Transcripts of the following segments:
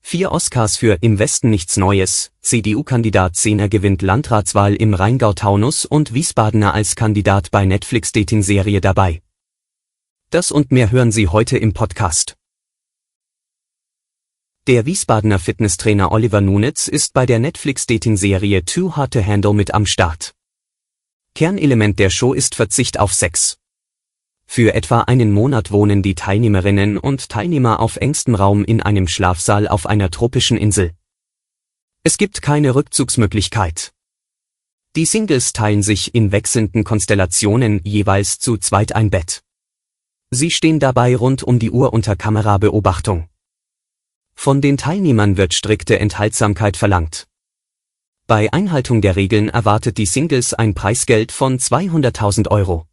Vier Oscars für Im Westen nichts Neues, CDU-Kandidat Zehner gewinnt Landratswahl im Rheingau-Taunus und Wiesbadener als Kandidat bei Netflix-Dating-Serie dabei. Das und mehr hören Sie heute im Podcast. Der Wiesbadener Fitnesstrainer Oliver Nunitz ist bei der Netflix-Dating-Serie Too Hard to Handle mit am Start. Kernelement der Show ist Verzicht auf Sex. Für etwa einen Monat wohnen die Teilnehmerinnen und Teilnehmer auf engstem Raum in einem Schlafsaal auf einer tropischen Insel. Es gibt keine Rückzugsmöglichkeit. Die Singles teilen sich in wechselnden Konstellationen jeweils zu zweit ein Bett. Sie stehen dabei rund um die Uhr unter Kamerabeobachtung. Von den Teilnehmern wird strikte Enthaltsamkeit verlangt. Bei Einhaltung der Regeln erwartet die Singles ein Preisgeld von 200.000 Euro.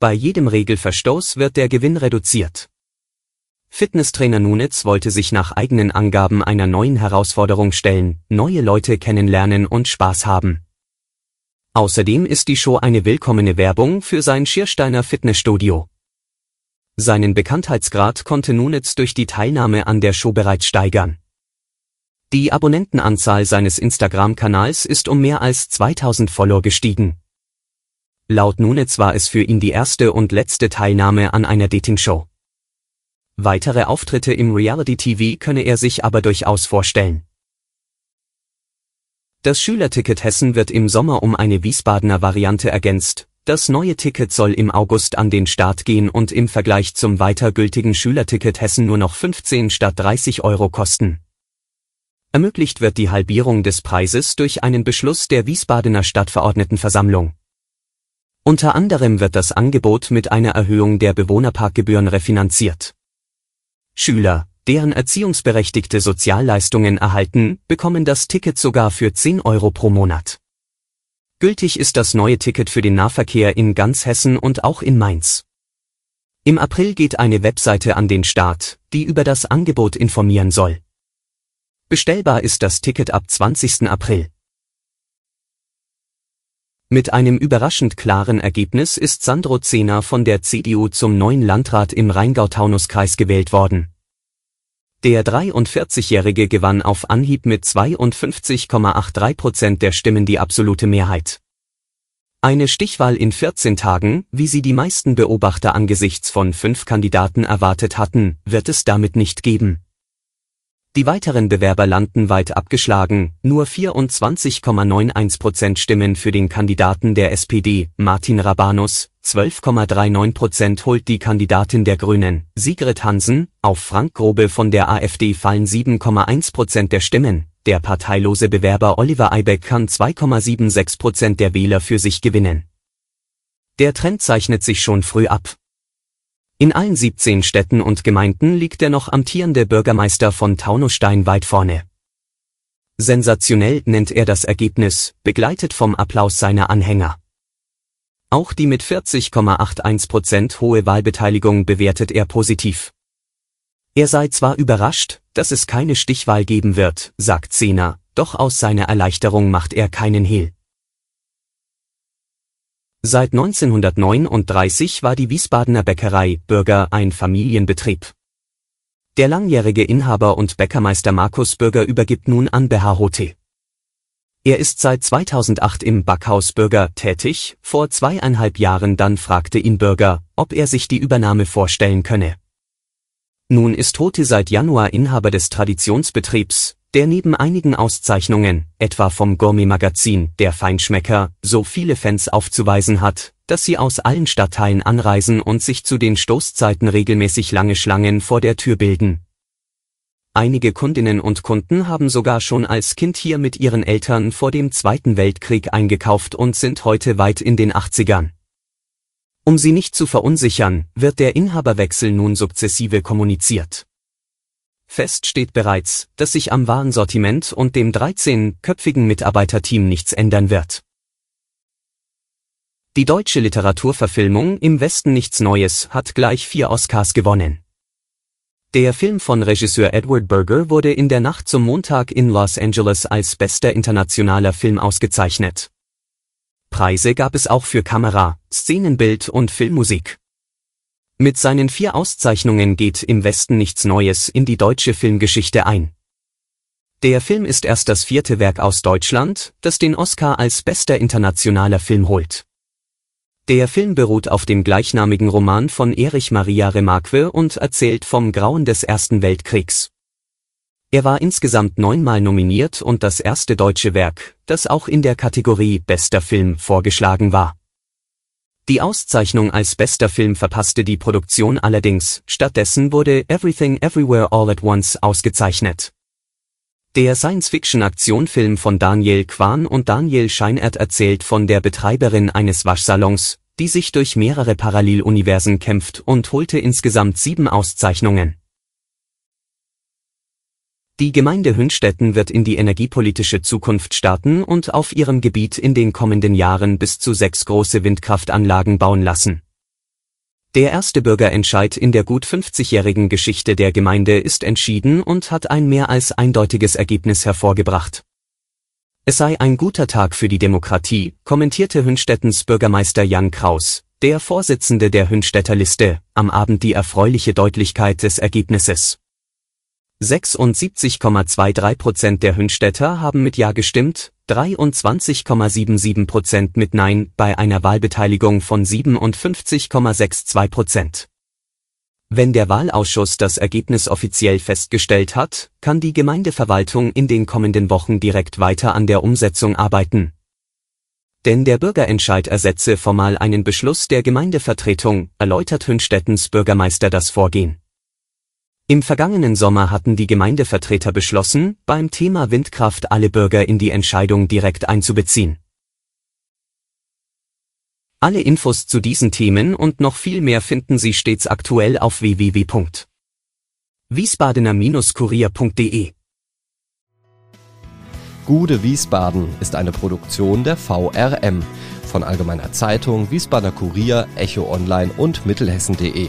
Bei jedem Regelverstoß wird der Gewinn reduziert. Fitnesstrainer Nunitz wollte sich nach eigenen Angaben einer neuen Herausforderung stellen, neue Leute kennenlernen und Spaß haben. Außerdem ist die Show eine willkommene Werbung für sein Schiersteiner Fitnessstudio. Seinen Bekanntheitsgrad konnte Nunitz durch die Teilnahme an der Show bereits steigern. Die Abonnentenanzahl seines Instagram-Kanals ist um mehr als 2000 Follower gestiegen. Laut Nunez war es für ihn die erste und letzte Teilnahme an einer Dating-Show. Weitere Auftritte im Reality-TV könne er sich aber durchaus vorstellen. Das Schülerticket Hessen wird im Sommer um eine Wiesbadener Variante ergänzt. Das neue Ticket soll im August an den Start gehen und im Vergleich zum weiter gültigen Schülerticket Hessen nur noch 15 statt 30 Euro kosten. Ermöglicht wird die Halbierung des Preises durch einen Beschluss der Wiesbadener Stadtverordnetenversammlung. Unter anderem wird das Angebot mit einer Erhöhung der Bewohnerparkgebühren refinanziert. Schüler, deren erziehungsberechtigte Sozialleistungen erhalten, bekommen das Ticket sogar für 10 Euro pro Monat. Gültig ist das neue Ticket für den Nahverkehr in ganz Hessen und auch in Mainz. Im April geht eine Webseite an den Start, die über das Angebot informieren soll. Bestellbar ist das Ticket ab 20. April. Mit einem überraschend klaren Ergebnis ist Sandro Zehner von der CDU zum neuen Landrat im Rheingau-Taunus-Kreis gewählt worden. Der 43-Jährige gewann auf Anhieb mit 52,83 Prozent der Stimmen die absolute Mehrheit. Eine Stichwahl in 14 Tagen, wie sie die meisten Beobachter angesichts von fünf Kandidaten erwartet hatten, wird es damit nicht geben. Die weiteren Bewerber landen weit abgeschlagen, nur 24,91 Prozent Stimmen für den Kandidaten der SPD, Martin Rabanus, 12,39 Prozent holt die Kandidatin der Grünen, Sigrid Hansen, auf Frank Grobe von der AfD fallen 7,1 Prozent der Stimmen, der parteilose Bewerber Oliver Eibeck kann 2,76 Prozent der Wähler für sich gewinnen. Der Trend zeichnet sich schon früh ab. In allen 17 Städten und Gemeinden liegt der noch amtierende Bürgermeister von Taunusstein weit vorne. Sensationell nennt er das Ergebnis, begleitet vom Applaus seiner Anhänger. Auch die mit 40,81 Prozent hohe Wahlbeteiligung bewertet er positiv. Er sei zwar überrascht, dass es keine Stichwahl geben wird, sagt Zehner, doch aus seiner Erleichterung macht er keinen Hehl. Seit 1939 war die Wiesbadener Bäckerei Bürger ein Familienbetrieb. Der langjährige Inhaber und Bäckermeister Markus Bürger übergibt nun an BHHT. Er ist seit 2008 im Backhaus Bürger tätig, vor zweieinhalb Jahren dann fragte ihn Bürger, ob er sich die Übernahme vorstellen könne. Nun ist Hote seit Januar Inhaber des Traditionsbetriebs, der neben einigen Auszeichnungen, etwa vom Gourmet-Magazin Der Feinschmecker, so viele Fans aufzuweisen hat, dass sie aus allen Stadtteilen anreisen und sich zu den Stoßzeiten regelmäßig lange Schlangen vor der Tür bilden. Einige Kundinnen und Kunden haben sogar schon als Kind hier mit ihren Eltern vor dem Zweiten Weltkrieg eingekauft und sind heute weit in den 80ern. Um sie nicht zu verunsichern, wird der Inhaberwechsel nun sukzessive kommuniziert. Fest steht bereits, dass sich am Warensortiment und dem 13-köpfigen Mitarbeiterteam nichts ändern wird. Die deutsche Literaturverfilmung Im Westen nichts Neues hat gleich vier Oscars gewonnen. Der Film von Regisseur Edward Berger wurde in der Nacht zum Montag in Los Angeles als bester internationaler Film ausgezeichnet. Preise gab es auch für Kamera, Szenenbild und Filmmusik. Mit seinen vier Auszeichnungen geht Im Westen nichts Neues in die deutsche Filmgeschichte ein. Der Film ist erst das vierte Werk aus Deutschland, das den Oscar als bester internationaler Film holt. Der Film beruht auf dem gleichnamigen Roman von Erich Maria Remarque und erzählt vom Grauen des Ersten Weltkriegs. Er war insgesamt neunmal nominiert und das erste deutsche Werk, das auch in der Kategorie Bester Film vorgeschlagen war. Die Auszeichnung als bester Film verpasste die Produktion allerdings, stattdessen wurde Everything Everywhere All at Once ausgezeichnet. Der Science-Fiction-Aktionfilm von Daniel Kwan und Daniel Scheinert erzählt von der Betreiberin eines Waschsalons, die sich durch mehrere Paralleluniversen kämpft und holte insgesamt sieben Auszeichnungen. Die Gemeinde Hünstetten wird in die energiepolitische Zukunft starten und auf ihrem Gebiet in den kommenden Jahren bis zu sechs große Windkraftanlagen bauen lassen der erste Bürgerentscheid in der gut 50-jährigen Geschichte der Gemeinde ist entschieden und hat ein mehr als eindeutiges Ergebnis hervorgebracht. Es sei ein guter Tag für die Demokratie, kommentierte Hünstettens Bürgermeister Jan Kraus, der Vorsitzende der Hünstetter Liste, am Abend die erfreuliche Deutlichkeit des Ergebnisses. 76,23 Prozent der Hünstetter haben mit Ja gestimmt, 23,77 Prozent mit Nein bei einer Wahlbeteiligung von 57,62 Prozent. Wenn der Wahlausschuss das Ergebnis offiziell festgestellt hat, kann die Gemeindeverwaltung in den kommenden Wochen direkt weiter an der Umsetzung arbeiten. Denn der Bürgerentscheid ersetze formal einen Beschluss der Gemeindevertretung, erläutert Hünstettens Bürgermeister das Vorgehen. Im vergangenen Sommer hatten die Gemeindevertreter beschlossen, beim Thema Windkraft alle Bürger in die Entscheidung direkt einzubeziehen. Alle Infos zu diesen Themen und noch viel mehr finden Sie stets aktuell auf www.wiesbadener-kurier.de. Gude Wiesbaden ist eine Produktion der VRM von Allgemeiner Zeitung, Wiesbadener Kurier, Echo Online und Mittelhessen.de.